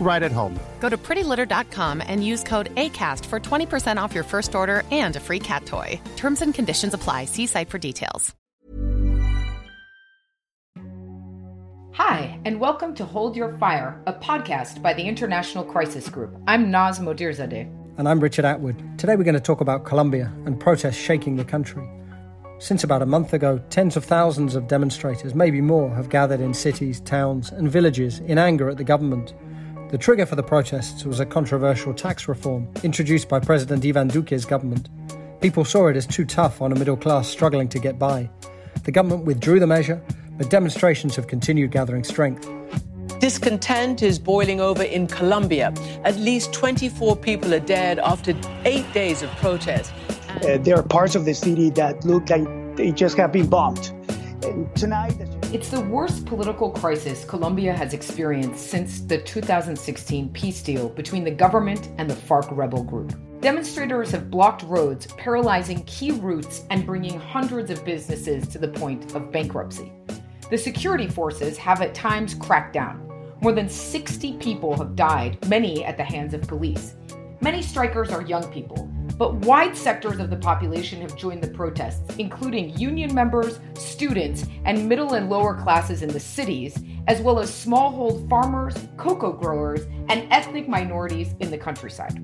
right at home. Go to prettylitter.com and use code ACAST for 20% off your first order and a free cat toy. Terms and conditions apply. See site for details. Hi, and welcome to Hold Your Fire, a podcast by the International Crisis Group. I'm Naz Modirzadeh. And I'm Richard Atwood. Today we're going to talk about Colombia and protests shaking the country. Since about a month ago, tens of thousands of demonstrators, maybe more, have gathered in cities, towns, and villages in anger at the government. The trigger for the protests was a controversial tax reform introduced by President Ivan Duque's government. People saw it as too tough on a middle class struggling to get by. The government withdrew the measure, but demonstrations have continued gathering strength. Discontent is boiling over in Colombia. At least 24 people are dead after eight days of protest. Uh, there are parts of the city that look like they just have been bombed. And tonight, it's the worst political crisis Colombia has experienced since the 2016 peace deal between the government and the FARC rebel group. Demonstrators have blocked roads, paralyzing key routes and bringing hundreds of businesses to the point of bankruptcy. The security forces have at times cracked down. More than 60 people have died, many at the hands of police. Many strikers are young people, but wide sectors of the population have joined the protests, including union members, students, and middle and lower classes in the cities, as well as smallhold farmers, cocoa growers, and ethnic minorities in the countryside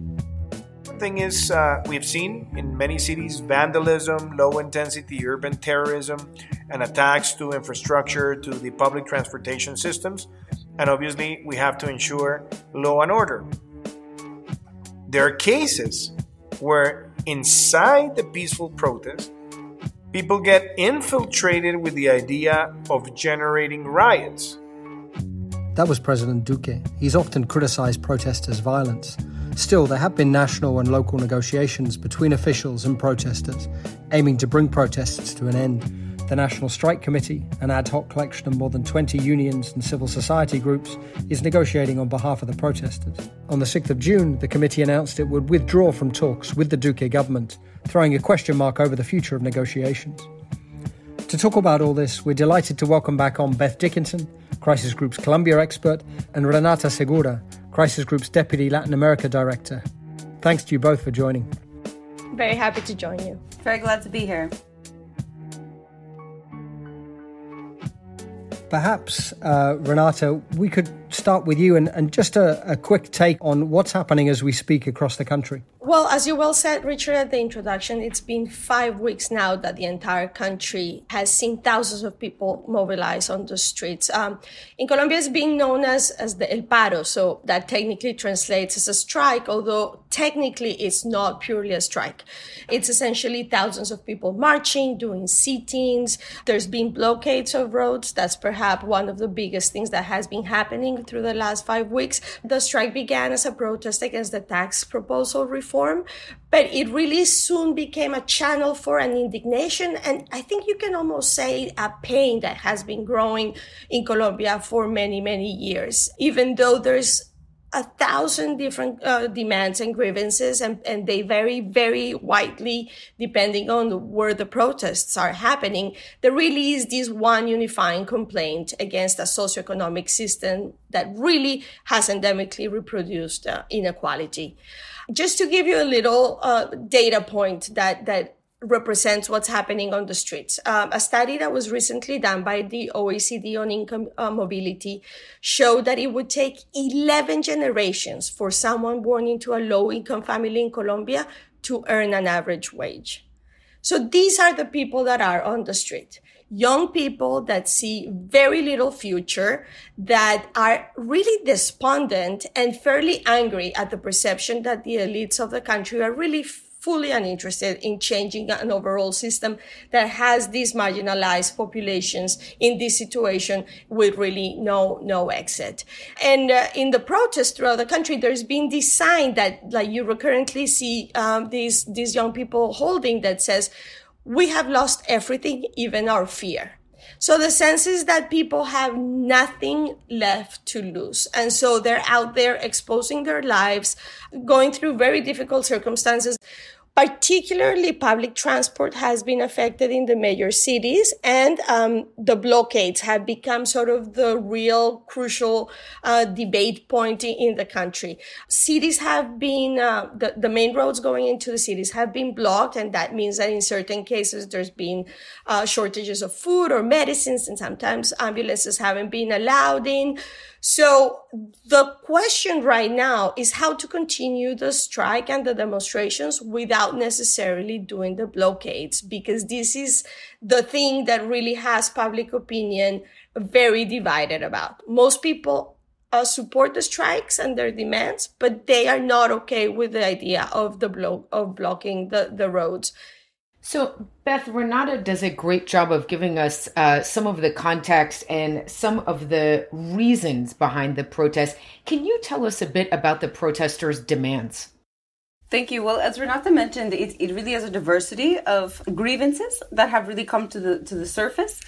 thing is, uh, we've seen in many cities vandalism, low intensity urban terrorism, and attacks to infrastructure, to the public transportation systems. And obviously, we have to ensure law and order. There are cases where inside the peaceful protest, people get infiltrated with the idea of generating riots. That was President Duque. He's often criticized protesters' violence. Still, there have been national and local negotiations between officials and protesters, aiming to bring protests to an end. The National Strike Committee, an ad hoc collection of more than 20 unions and civil society groups, is negotiating on behalf of the protesters. On the 6th of June, the committee announced it would withdraw from talks with the Duque government, throwing a question mark over the future of negotiations. To talk about all this, we're delighted to welcome back on Beth Dickinson, Crisis Group's Colombia expert, and Renata Segura, Crisis Group's Deputy Latin America Director. Thanks to you both for joining. Very happy to join you. Very glad to be here. Perhaps, uh, Renata, we could start with you and, and just a, a quick take on what's happening as we speak across the country. Well, as you well said, Richard, at the introduction, it's been five weeks now that the entire country has seen thousands of people mobilize on the streets. Um, in Colombia, it's being known as, as the El Paro, so that technically translates as a strike, although technically it's not purely a strike. It's essentially thousands of people marching, doing sit-ins. There's been blockades of roads. That's perhaps one of the biggest things that has been happening through the last five weeks. The strike began as a protest against the tax proposal reform but it really soon became a channel for an indignation. And I think you can almost say a pain that has been growing in Colombia for many, many years, even though there's a thousand different uh, demands and grievances, and, and they vary very widely depending on where the protests are happening. There really is this one unifying complaint against a socioeconomic system that really has endemically reproduced uh, inequality. Just to give you a little uh, data point that that represents what's happening on the streets. Um, a study that was recently done by the OECD on income uh, mobility showed that it would take 11 generations for someone born into a low income family in Colombia to earn an average wage. So these are the people that are on the street. Young people that see very little future, that are really despondent and fairly angry at the perception that the elites of the country are really fully uninterested in changing an overall system that has these marginalized populations in this situation with really no no exit. And uh, in the protests throughout the country, there's been this sign that like you recurrently see um, these these young people holding that says, "We have lost everything, even our fear." So the sense is that people have nothing left to lose. And so they're out there exposing their lives, going through very difficult circumstances. Particularly, public transport has been affected in the major cities, and um, the blockades have become sort of the real crucial uh, debate point in the country. Cities have been, uh, the, the main roads going into the cities have been blocked, and that means that in certain cases there's been uh, shortages of food or medicines, and sometimes ambulances haven't been allowed in. So the question right now is how to continue the strike and the demonstrations without necessarily doing the blockades, because this is the thing that really has public opinion very divided about. Most people uh, support the strikes and their demands, but they are not okay with the idea of the blo- of blocking the, the roads. So, Beth, Renata does a great job of giving us uh, some of the context and some of the reasons behind the protest. Can you tell us a bit about the protesters' demands? Thank you. Well, as Renata mentioned, it, it really is a diversity of grievances that have really come to the to the surface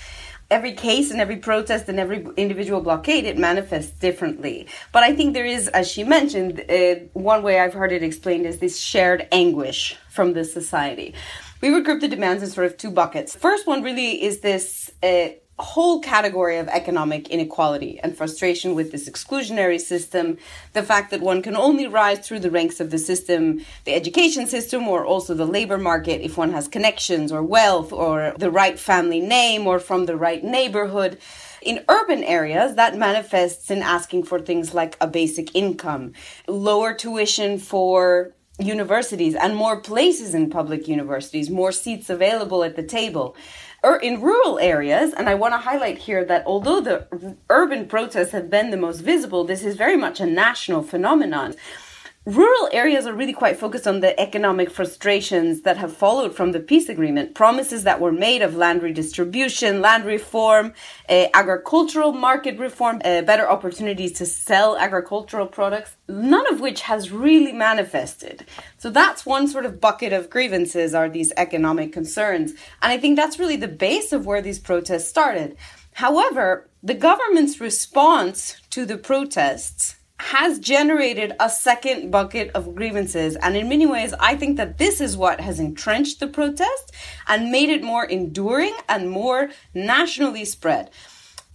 every case and every protest and every individual blockade it manifests differently but i think there is as she mentioned uh, one way i've heard it explained is this shared anguish from the society we would group the demands in sort of two buckets. First one really is this uh, whole category of economic inequality and frustration with this exclusionary system, the fact that one can only rise through the ranks of the system, the education system, or also the labor market if one has connections or wealth or the right family name or from the right neighborhood. In urban areas, that manifests in asking for things like a basic income, lower tuition for universities and more places in public universities, more seats available at the table. Or in rural areas, and I want to highlight here that although the urban protests have been the most visible, this is very much a national phenomenon rural areas are really quite focused on the economic frustrations that have followed from the peace agreement. Promises that were made of land redistribution, land reform, uh, agricultural market reform, uh, better opportunities to sell agricultural products, none of which has really manifested. So that's one sort of bucket of grievances are these economic concerns. And I think that's really the base of where these protests started. However, the government's response to the protests has generated a second bucket of grievances. And in many ways, I think that this is what has entrenched the protest and made it more enduring and more nationally spread.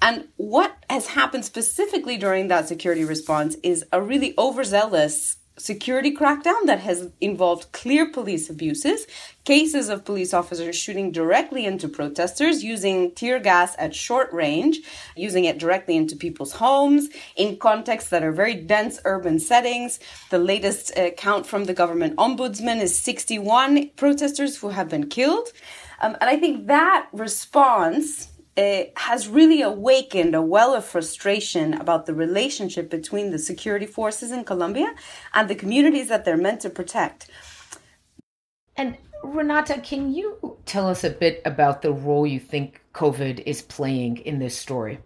And what has happened specifically during that security response is a really overzealous security crackdown that has involved clear police abuses, cases of police officers shooting directly into protesters, using tear gas at short range, using it directly into people's homes in contexts that are very dense urban settings. The latest uh, count from the government ombudsman is 61 protesters who have been killed. Um, and I think that response uh, has really awakened a well of frustration about the relationship between the security forces in Colombia and the communities that they're meant to protect. And Renata, can you tell us a bit about the role you think COVID is playing in this story?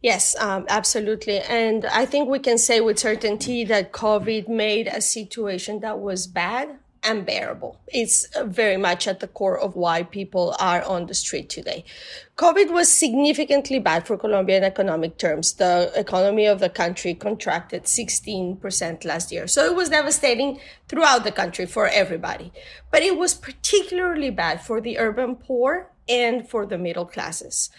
Yes, um, absolutely. And I think we can say with certainty that COVID made a situation that was bad unbearable. It's uh, very much at the core of why people are on the street today. COVID was significantly bad for Colombia in economic terms. The economy of the country contracted 16% last year. So it was devastating throughout the country for everybody. But it was particularly bad for the urban poor and for the middle classes.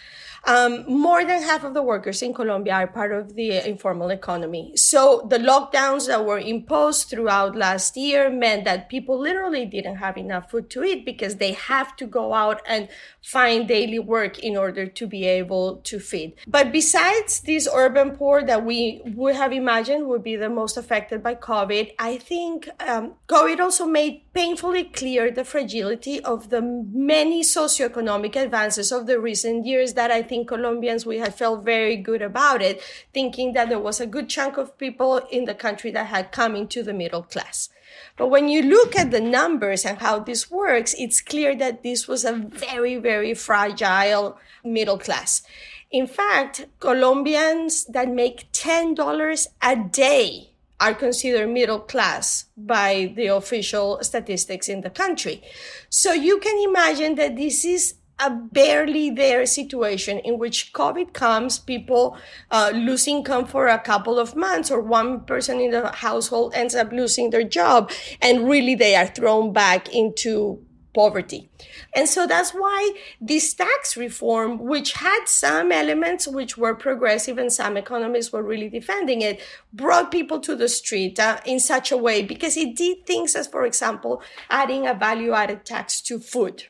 Um, more than half of the workers in Colombia are part of the informal economy. So the lockdowns that were imposed throughout last year meant that people literally didn't have enough food to eat because they have to go out and find daily work in order to be able to feed. But besides this urban poor that we would have imagined would be the most affected by COVID, I think um, COVID also made painfully clear the fragility of the many socioeconomic advances of the recent years that I think Colombians, we had felt very good about it, thinking that there was a good chunk of people in the country that had come into the middle class. But when you look at the numbers and how this works, it's clear that this was a very, very fragile middle class. In fact, Colombians that make $10 a day are considered middle class by the official statistics in the country. So you can imagine that this is a barely there situation in which COVID comes, people uh, lose income for a couple of months, or one person in the household ends up losing their job, and really they are thrown back into poverty. And so that's why this tax reform, which had some elements which were progressive and some economists were really defending it, brought people to the street uh, in such a way because it did things as, for example, adding a value added tax to food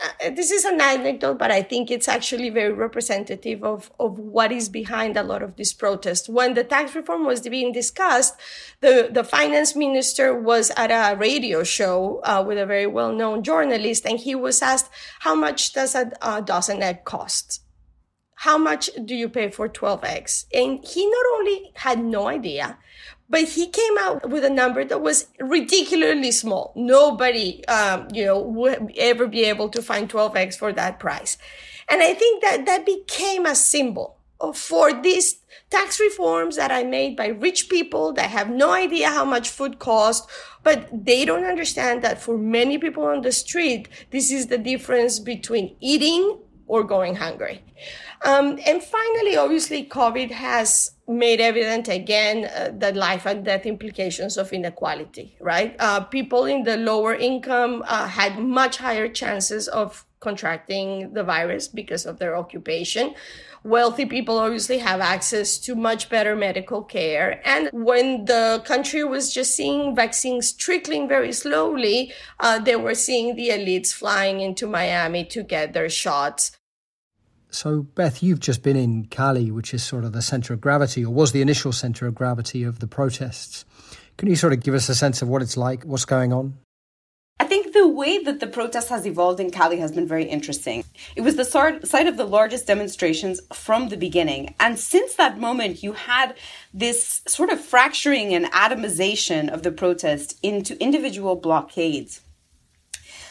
uh, this is an anecdote, but I think it's actually very representative of, of what is behind a lot of this protest. When the tax reform was being discussed, the, the finance minister was at a radio show uh, with a very well known journalist, and he was asked, How much does a, a dozen egg cost? How much do you pay for 12 eggs? And he not only had no idea, but he came out with a number that was ridiculously small. Nobody, um, you know, would ever be able to find 12 eggs for that price. And I think that that became a symbol for these tax reforms that are made by rich people that have no idea how much food costs, but they don't understand that for many people on the street, this is the difference between eating or going hungry. Um, and finally, obviously, COVID has made evident again uh, the life and death implications of inequality, right? Uh, people in the lower income uh, had much higher chances of contracting the virus because of their occupation. Wealthy people obviously have access to much better medical care. And when the country was just seeing vaccines trickling very slowly, uh, they were seeing the elites flying into Miami to get their shots. So, Beth, you've just been in Cali, which is sort of the center of gravity, or was the initial center of gravity of the protests. Can you sort of give us a sense of what it's like, what's going on? I think the way that the protest has evolved in Cali has been very interesting. It was the site of the largest demonstrations from the beginning. And since that moment, you had this sort of fracturing and atomization of the protest into individual blockades.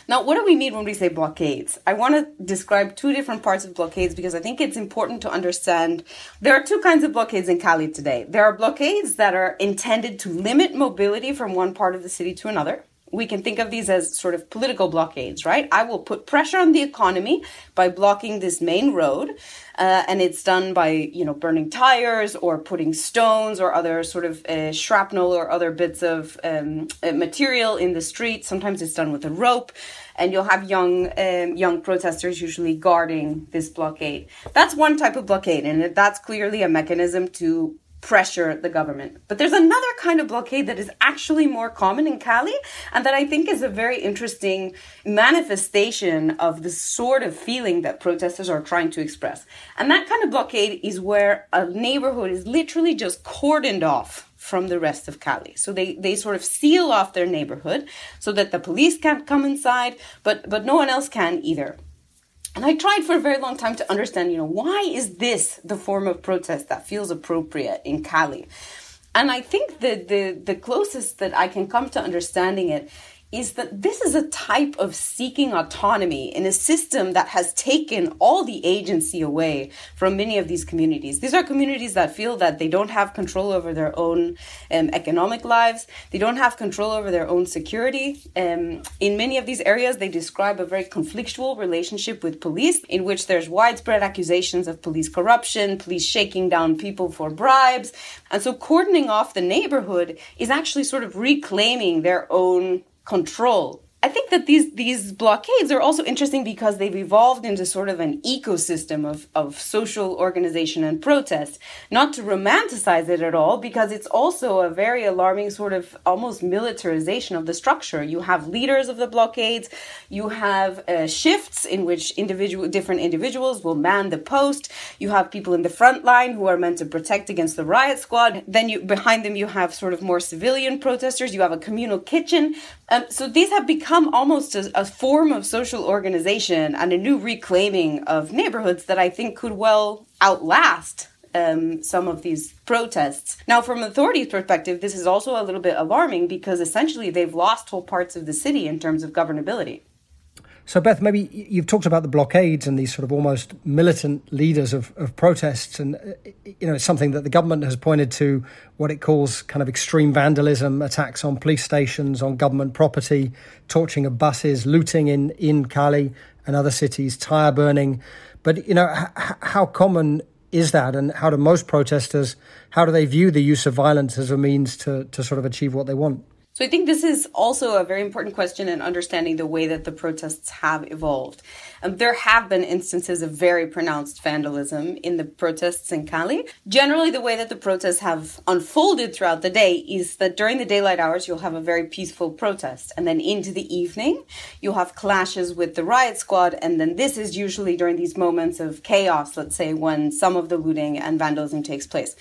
Now, what do we mean when we say blockades? I want to describe two different parts of blockades because I think it's important to understand there are two kinds of blockades in Cali today. There are blockades that are intended to limit mobility from one part of the city to another we can think of these as sort of political blockades, right? I will put pressure on the economy by blocking this main road, uh, and it's done by you know burning tires or putting stones or other sort of uh, shrapnel or other bits of um, uh, material in the street. Sometimes it's done with a rope, and you'll have young um, young protesters usually guarding this blockade. That's one type of blockade, and that's clearly a mechanism to pressure the government. But there's another kind of blockade that is actually more common in Cali and that I think is a very interesting manifestation of the sort of feeling that protesters are trying to express. And that kind of blockade is where a neighborhood is literally just cordoned off from the rest of Cali. So they, they sort of seal off their neighborhood so that the police can't come inside, but, but no one else can either. And I tried for a very long time to understand, you know, why is this the form of protest that feels appropriate in Cali? And I think that the, the closest that I can come to understanding it is that this is a type of seeking autonomy in a system that has taken all the agency away from many of these communities. These are communities that feel that they don't have control over their own um, economic lives, they don't have control over their own security. Um, in many of these areas, they describe a very conflictual relationship with police, in which there's widespread accusations of police corruption, police shaking down people for bribes. And so, cordoning off the neighborhood is actually sort of reclaiming their own control I think that these these blockades are also interesting because they've evolved into sort of an ecosystem of, of social organization and protest. Not to romanticize it at all, because it's also a very alarming sort of almost militarization of the structure. You have leaders of the blockades, you have uh, shifts in which individual different individuals will man the post. You have people in the front line who are meant to protect against the riot squad. Then you behind them you have sort of more civilian protesters. You have a communal kitchen. Um, so these have become become almost a, a, form of social organization and a new reclaiming of neighborhoods that I think could well outlast um, some of these protests. Now, from authorities' perspective, this is also a little bit alarming because essentially they've lost whole parts of the city in terms of governability. So, Beth, maybe you've talked about the blockades and these sort of almost militant leaders of, of protests, and uh, you know it's something that the government has pointed to what it calls kind of extreme vandalism, attacks on police stations, on government property, torching of buses, looting in in Cali and other cities, tire burning. But you know, h- how common is that, and how do most protesters how do they view the use of violence as a means to to sort of achieve what they want? So I think this is also a very important question in understanding the way that the protests have evolved. Um, there have been instances of very pronounced vandalism in the protests in Cali. Generally, the way that the protests have unfolded throughout the day is that during the daylight hours, you'll have a very peaceful protest. And then into the evening, you'll have clashes with the riot squad. And then this is usually during these moments of chaos, let's say, when some of the looting and vandalism takes place.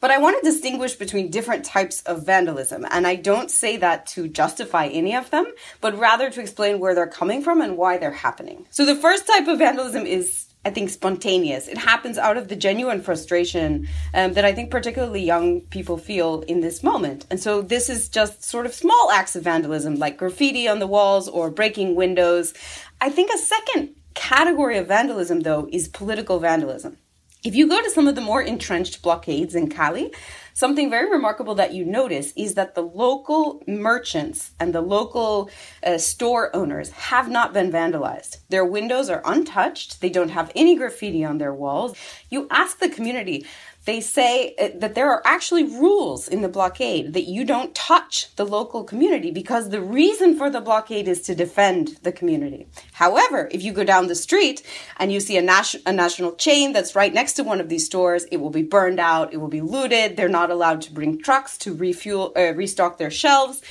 But I want to distinguish between different types of vandalism, and I don't say that to justify any of them, but rather to explain where they're coming from and why they're happening. So the first type of vandalism is I think spontaneous. It happens out of the genuine frustration um, that I think particularly young people feel in this moment. And so this is just sort of small acts of vandalism like graffiti on the walls or breaking windows. I think a second category of vandalism though is political vandalism. If you go to some of the more entrenched blockades in Cali, something very remarkable that you notice is that the local merchants and the local uh, store owners have not been vandalized. Their windows are untouched, they don't have any graffiti on their walls. You ask the community, they say uh, that there are actually rules in the blockade that you don't touch the local community because the reason for the blockade is to defend the community. However, if you go down the street and you see a, nas- a national chain that's right next to one of these stores, it will be burned out, it will be looted, they're not allowed to bring trucks to refuel, uh, restock their shelves.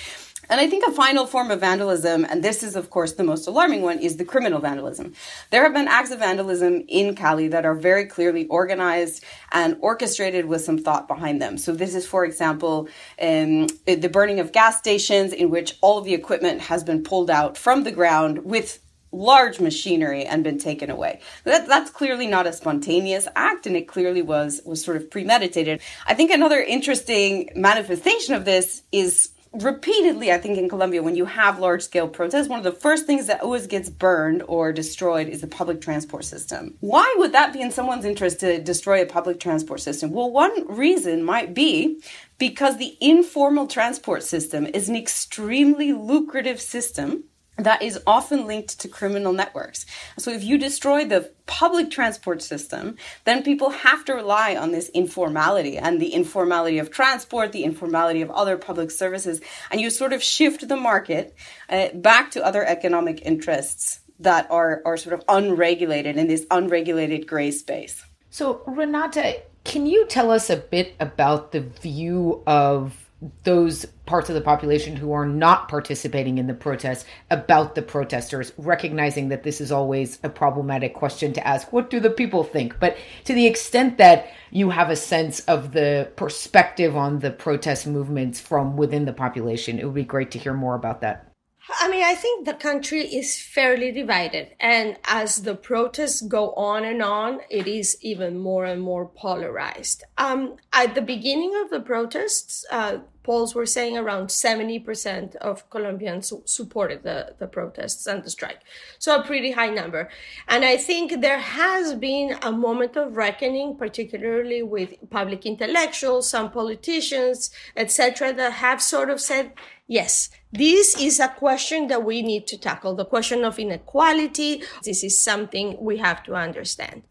And I think a final form of vandalism, and this is, of course, the most alarming one, is the criminal vandalism. There have been acts of vandalism in Cali that are very clearly organized and orchestrated with some thought behind them. So, this is, for example, um, the burning of gas stations in which all of the equipment has been pulled out from the ground with large machinery and been taken away. That, that's clearly not a spontaneous act, and it clearly was was sort of premeditated. I think another interesting manifestation of this is repeatedly, I think in Colombia, when you have large scale protests, one of the first things that always gets burned or destroyed is the public transport system. Why would that be in someone's interest to destroy a public transport system? Well, one reason might be because the informal transport system is an extremely lucrative system that is often linked to criminal networks. So if you destroy the public transport system, then people have to rely on this informality and the informality of transport, the informality of other public services, and you sort of shift the market uh, back to other economic interests that are, are sort of unregulated in this unregulated gray space. So, Renata, can you tell us a bit about the view of those parts of the population who are not participating in the protests about the protesters, recognizing that this is always a problematic question to ask. What do the people think? But to the extent that you have a sense of the perspective on the protest movements from within the population, it would be great to hear more about that. I mean, I think the country is fairly divided. And as the protests go on and on, it is even more and more polarized. Um, at the beginning of the protests, uh, polls were saying around 70% of Colombians supported the, the protests and the strike. So a pretty high number. And I think there has been a moment of reckoning, particularly with public intellectuals, some politicians, etc., that have sort of said, yes, this is a question that we need to tackle. The question of inequality. This is something we have to understand.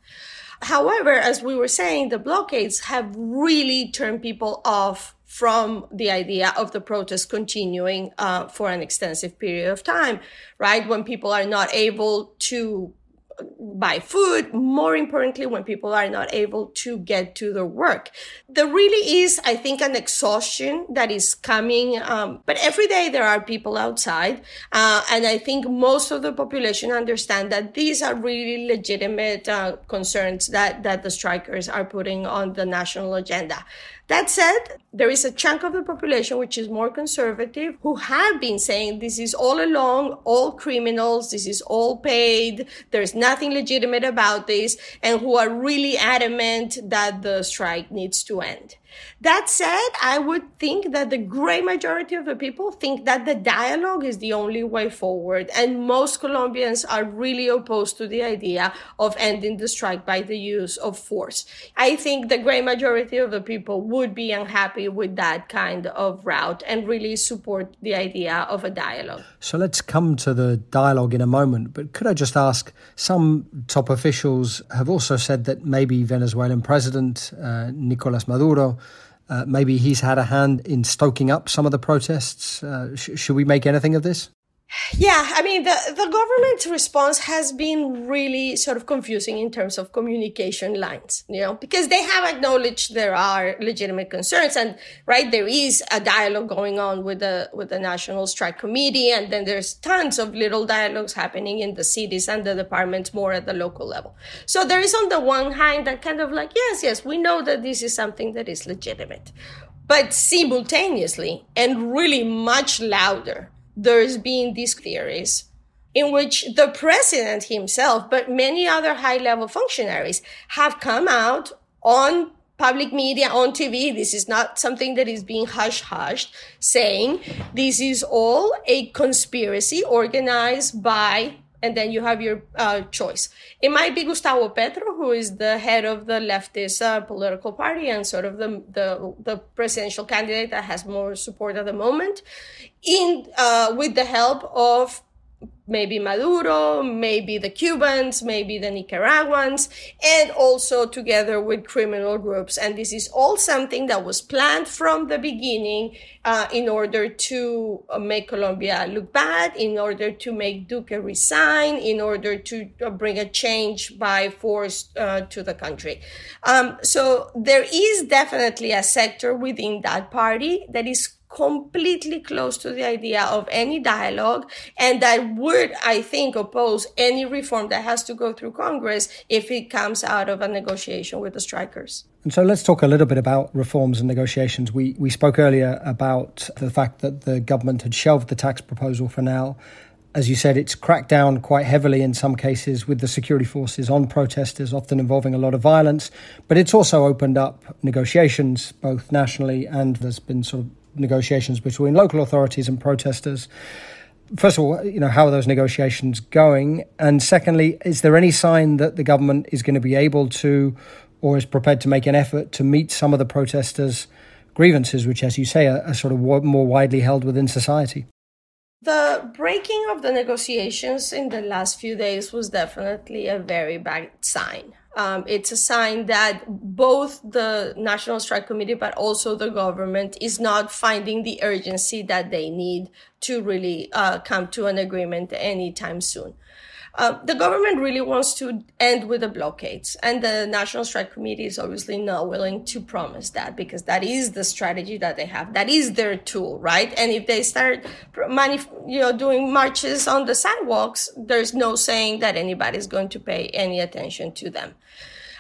However, as we were saying, the blockades have really turned people off from the idea of the protest continuing uh, for an extensive period of time, right? When people are not able to buy food, more importantly, when people are not able to get to their work. There really is, I think, an exhaustion that is coming. Um, but every day there are people outside. Uh, and I think most of the population understand that these are really legitimate uh, concerns that, that the strikers are putting on the national agenda. That said, there is a chunk of the population which is more conservative who have been saying this is all along all criminals, this is all paid, there's nothing legitimate about this, and who are really adamant that the strike needs to end. That said, I would think that the great majority of the people think that the dialogue is the only way forward. And most Colombians are really opposed to the idea of ending the strike by the use of force. I think the great majority of the people would be unhappy with that kind of route and really support the idea of a dialogue. So let's come to the dialogue in a moment. But could I just ask some top officials have also said that maybe Venezuelan President uh, Nicolas Maduro uh, maybe he's had a hand in stoking up some of the protests. Uh, sh- should we make anything of this? Yeah, I mean, the, the government's response has been really sort of confusing in terms of communication lines, you know, because they have acknowledged there are legitimate concerns and, right, there is a dialogue going on with the, with the National Strike Committee. And then there's tons of little dialogues happening in the cities and the departments more at the local level. So there is on the one hand that kind of like, yes, yes, we know that this is something that is legitimate. But simultaneously and really much louder, there's been these theories in which the president himself, but many other high level functionaries have come out on public media, on TV. This is not something that is being hush hushed, saying this is all a conspiracy organized by and then you have your uh, choice. It might be Gustavo Petro, who is the head of the leftist uh, political party and sort of the, the, the presidential candidate that has more support at the moment, in uh, with the help of maybe Maduro, maybe the Cubans, maybe the Nicaraguans, and also together with criminal groups. And this is all something that was planned from the beginning uh, in order to uh, make Colombia look bad, in order to make Duque resign, in order to uh, bring a change by force uh, to the country. Um, so there is definitely a sector within that party that is completely close to the idea of any dialogue and that would, I think, oppose any reform that has to go through Congress if it comes out of a negotiation with the strikers. And so let's talk a little bit about reforms and negotiations. We, we spoke earlier about the fact that the government had shelved the tax proposal for now. As you said, it's cracked down quite heavily in some cases with the security forces on protesters, often involving a lot of violence. But it's also opened up negotiations, both nationally and there's been sort of negotiations between local authorities and protesters. First of all, you know, how are those negotiations going? And secondly, is there any sign that the government is going to be able to or is prepared to make an effort to meet some of the protesters' grievances, which, as you say, are, are sort of more widely held within society? The breaking of the negotiations in the last few days was definitely a very bad sign. Um, it's a sign that both the National Strike Committee but also the government is not finding the urgency that they need to really uh, come to an agreement anytime soon. Uh, the government really wants to end with the blockades, and the National Strike Committee is obviously not willing to promise that because that is the strategy that they have. That is their tool, right? And if they start, manif- you know, doing marches on the sidewalks, there's no saying that anybody's going to pay any attention to them.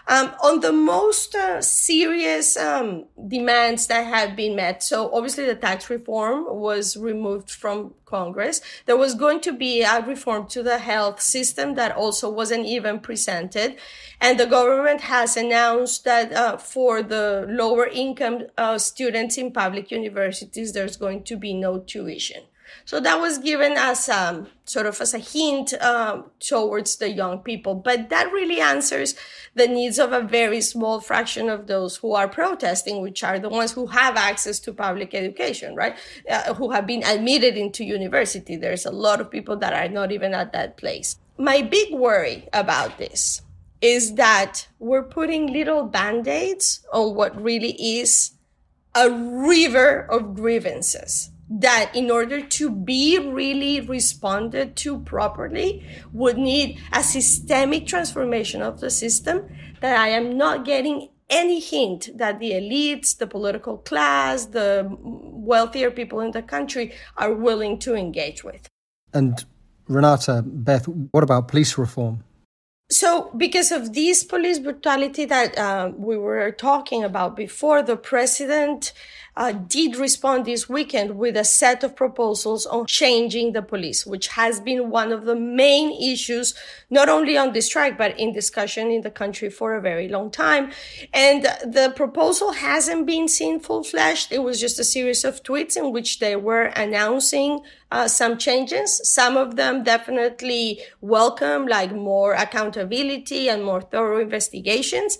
Um, on the most uh, serious um, demands that have been met, so obviously the tax reform was removed from Congress. There was going to be a reform to the health system that also wasn't even presented. And the government has announced that uh, for the lower income uh, students in public universities, there's going to be no tuition. So that was given as um, sort of as a hint um, towards the young people, but that really answers the needs of a very small fraction of those who are protesting, which are the ones who have access to public education, right? Uh, who have been admitted into university. There's a lot of people that are not even at that place. My big worry about this is that we're putting little band-aids on what really is a river of grievances that in order to be really responded to properly would need a systemic transformation of the system that I am not getting any hint that the elites, the political class, the wealthier people in the country are willing to engage with. And Renata, Beth, what about police reform? So, because of this police brutality that uh, we were talking about before, the president uh, did respond this weekend with a set of proposals on changing the police, which has been one of the main issues, not only on the strike, but in discussion in the country for a very long time. And the proposal hasn't been seen full fledged. It was just a series of tweets in which they were announcing uh, some changes. Some of them definitely welcome, like more accountability and more thorough investigations.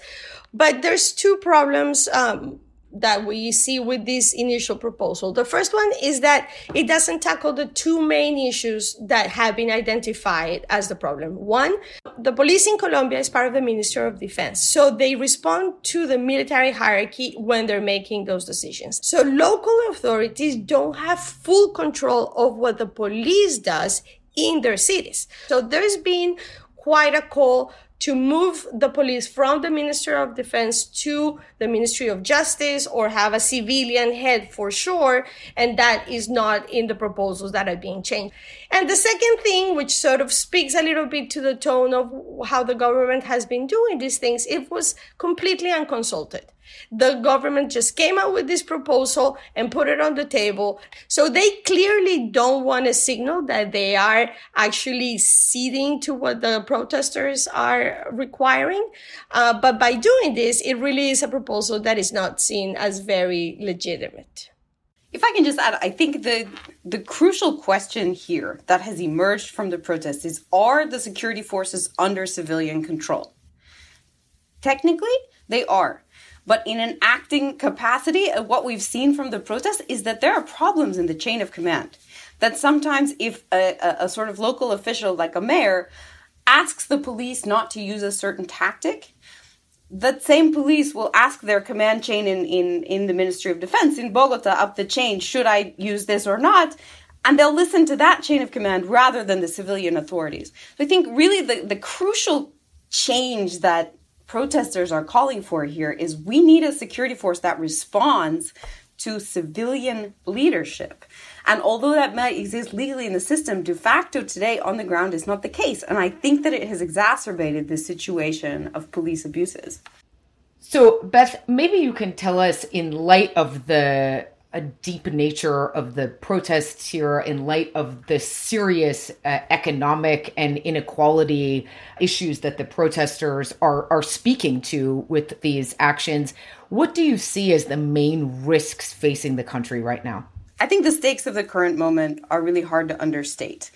But there's two problems um, that we see with this initial proposal. The first one is that it doesn't tackle the two main issues that have been identified as the problem. One, the police in Colombia is part of the Ministry of Defense. So they respond to the military hierarchy when they're making those decisions. So local authorities don't have full control of what the police does in their cities. So there's been quite a call to move the police from the Ministry of Defense to the Ministry of Justice or have a civilian head for sure. And that is not in the proposals that are being changed. And the second thing, which sort of speaks a little bit to the tone of how the government has been doing these things, it was completely unconsulted. The government just came out with this proposal and put it on the table. So they clearly don't want to signal that they are actually ceding to what the protesters are requiring. Uh, but by doing this, it really is a proposal that is not seen as very legitimate. If I can just add, I think the the crucial question here that has emerged from the protests is are the security forces under civilian control? Technically, they are. But in an acting capacity, uh, what we've seen from the protests is that there are problems in the chain of command. That sometimes, if a, a, a sort of local official like a mayor asks the police not to use a certain tactic, that same police will ask their command chain in, in, in the Ministry of Defense in Bogota up the chain, should I use this or not? And they'll listen to that chain of command rather than the civilian authorities. So I think really the, the crucial change that protesters are calling for here is we need a security force that responds to civilian leadership. And although that might exist legally in the system, de facto today on the ground is not the case. And I think that it has exacerbated the situation of police abuses. So, Beth, maybe you can tell us, in light of the a deep nature of the protests here in light of the serious uh, economic and inequality issues that the protesters are are speaking to with these actions. What do you see as the main risks facing the country right now? I think the stakes of the current moment are really hard to understate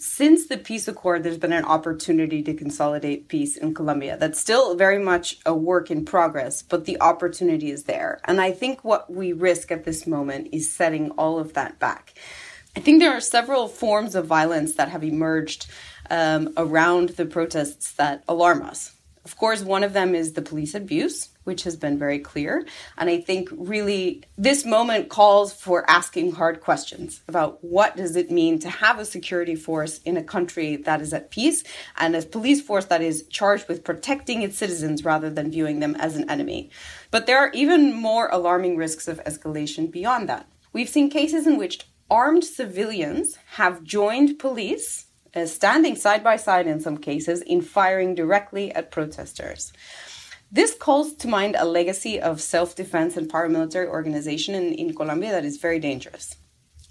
since the peace accord, there's been an opportunity to consolidate peace in Colombia. That's still very much a work in progress, but the opportunity is there. And I think what we risk at this moment is setting all of that back. I think there are several forms of violence that have emerged um, around the protests that alarm us. Of course, one of them is the police abuse, which has been very clear. And I think really this moment calls for asking hard questions about what does it mean to have a security force in a country that is at peace and a police force that is charged with protecting its citizens rather than viewing them as an enemy. But there are even more alarming risks of escalation beyond that. We've seen cases in which armed civilians have joined police uh, standing side by side in some cases in firing directly at protesters. This calls to mind a legacy of self defense and paramilitary organization in, in Colombia that is very dangerous.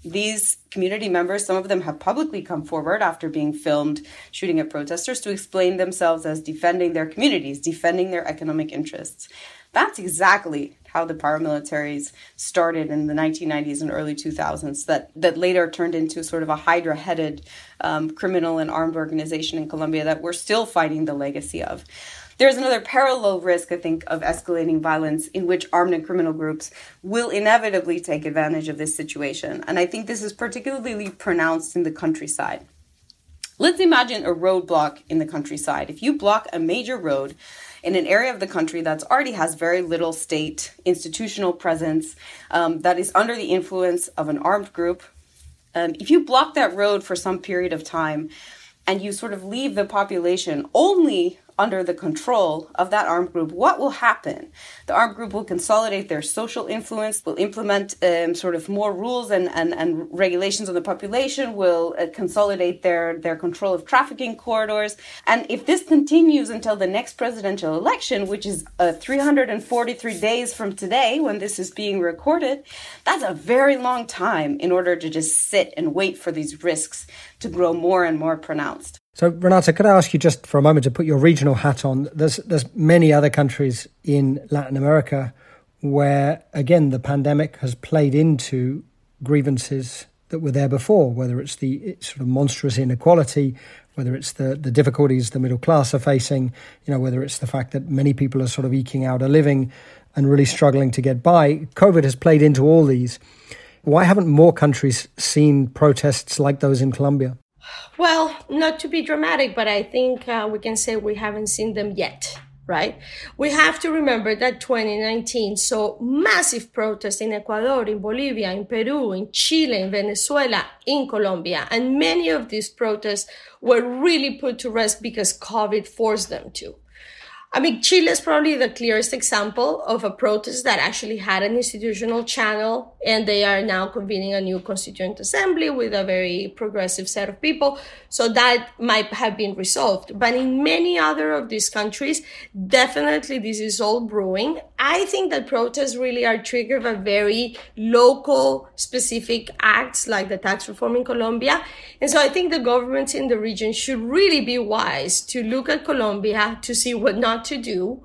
These community members, some of them have publicly come forward after being filmed shooting at protesters to explain themselves as defending their communities, defending their economic interests. That's exactly how the paramilitaries started in the 1990s and early 2000s, that, that later turned into sort of a hydra headed um, criminal and armed organization in Colombia that we're still fighting the legacy of. There's another parallel risk, I think, of escalating violence in which armed and criminal groups will inevitably take advantage of this situation. And I think this is particularly pronounced in the countryside. Let's imagine a roadblock in the countryside. If you block a major road, in an area of the country that already has very little state institutional presence, um, that is under the influence of an armed group, um, if you block that road for some period of time and you sort of leave the population only under the control of that armed group, what will happen? The armed group will consolidate their social influence, will implement um, sort of more rules and, and, and regulations on the population, will uh, consolidate their, their control of trafficking corridors. And if this continues until the next presidential election, which is uh, 343 days from today when this is being recorded, that's a very long time in order to just sit and wait for these risks to grow more and more pronounced. So, Renata, could I ask you just for a moment to put your regional hat on? There's there's many other countries in Latin America where, again, the pandemic has played into grievances that were there before, whether it's the sort of monstrous inequality, whether it's the, the difficulties the middle class are facing, you know, whether it's the fact that many people are sort of eking out a living and really struggling to get by. COVID has played into all these. Why haven't more countries seen protests like those in Colombia? Well, not to be dramatic, but I think uh, we can say we haven't seen them yet, right? We have to remember that 2019 saw massive protests in Ecuador, in Bolivia, in Peru, in Chile, in Venezuela, in Colombia. And many of these protests were really put to rest because COVID forced them to. I mean, Chile is probably the clearest example of a protest that actually had an institutional channel, and they are now convening a new constituent assembly with a very progressive set of people. So that might have been resolved. But in many other of these countries, definitely this is all brewing. I think that protests really are triggered by very local, specific acts like the tax reform in Colombia. And so I think the governments in the region should really be wise to look at Colombia to see what not not to do.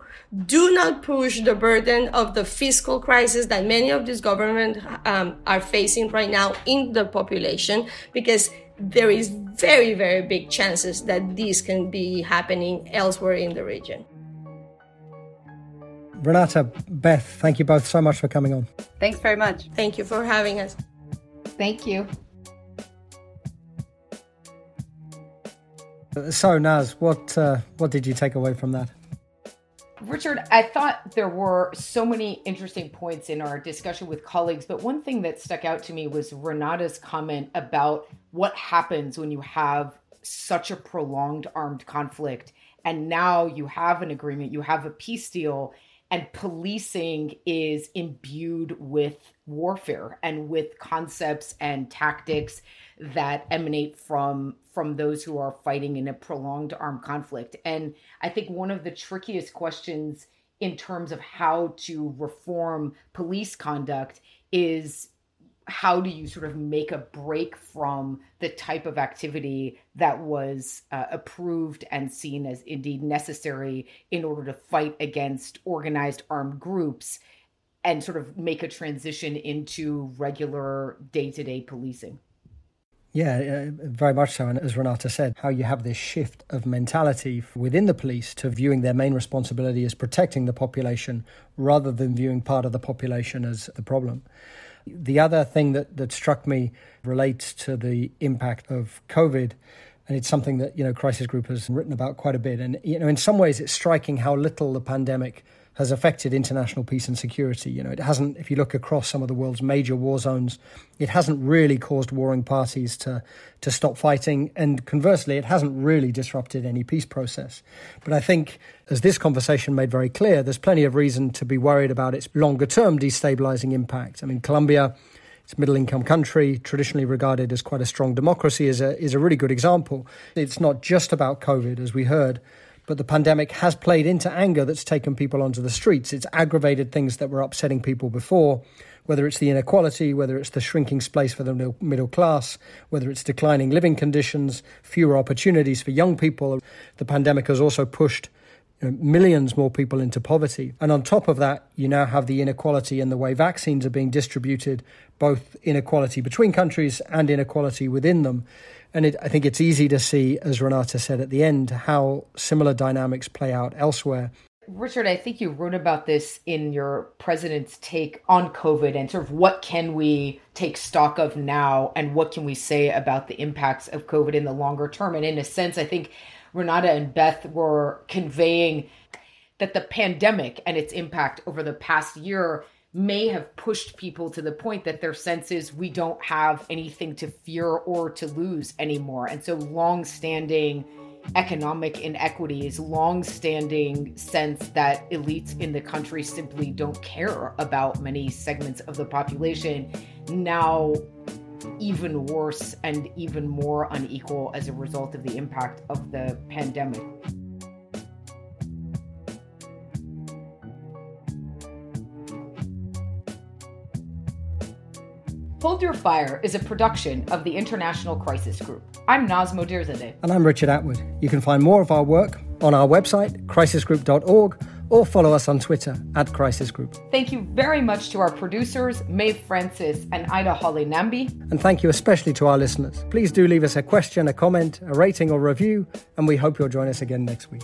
Do not push the burden of the fiscal crisis that many of these governments um, are facing right now in the population because there is very, very big chances that this can be happening elsewhere in the region. Renata, Beth, thank you both so much for coming on. Thanks very much. Thank you for having us. Thank you. So, Naz, what uh, what did you take away from that? Richard, I thought there were so many interesting points in our discussion with colleagues, but one thing that stuck out to me was Renata's comment about what happens when you have such a prolonged armed conflict. And now you have an agreement, you have a peace deal, and policing is imbued with warfare and with concepts and tactics that emanate from from those who are fighting in a prolonged armed conflict. And I think one of the trickiest questions in terms of how to reform police conduct is how do you sort of make a break from the type of activity that was uh, approved and seen as indeed necessary in order to fight against organized armed groups and sort of make a transition into regular day-to-day policing yeah, uh, very much so. And as Renata said, how you have this shift of mentality within the police to viewing their main responsibility as protecting the population rather than viewing part of the population as the problem. The other thing that, that struck me relates to the impact of COVID. And it's something that, you know, Crisis Group has written about quite a bit. And, you know, in some ways, it's striking how little the pandemic has affected international peace and security. You know, it hasn't, if you look across some of the world's major war zones, it hasn't really caused warring parties to, to stop fighting. And conversely, it hasn't really disrupted any peace process. But I think, as this conversation made very clear, there's plenty of reason to be worried about its longer term destabilizing impact. I mean, Colombia, it's a middle income country, traditionally regarded as quite a strong democracy, is a, is a really good example. It's not just about COVID, as we heard But the pandemic has played into anger that's taken people onto the streets. It's aggravated things that were upsetting people before, whether it's the inequality, whether it's the shrinking space for the middle class, whether it's declining living conditions, fewer opportunities for young people. The pandemic has also pushed you know, millions more people into poverty. And on top of that, you now have the inequality in the way vaccines are being distributed, both inequality between countries and inequality within them. And it, I think it's easy to see, as Renata said at the end, how similar dynamics play out elsewhere. Richard, I think you wrote about this in your president's take on COVID and sort of what can we take stock of now and what can we say about the impacts of COVID in the longer term. And in a sense, I think Renata and Beth were conveying that the pandemic and its impact over the past year may have pushed people to the point that their sense is we don't have anything to fear or to lose anymore. And so long-standing economic inequities, long-standing sense that elites in the country simply don't care about many segments of the population now even worse and even more unequal as a result of the impact of the pandemic. Hold Your Fire is a production of the International Crisis Group. I'm Naz Modirzadeh. And I'm Richard Atwood. You can find more of our work on our website, crisisgroup.org or follow us on Twitter at Crisis Group. Thank you very much to our producers, Maeve Francis and Ida Holly Nambi. And thank you especially to our listeners. Please do leave us a question, a comment, a rating, or review, and we hope you'll join us again next week.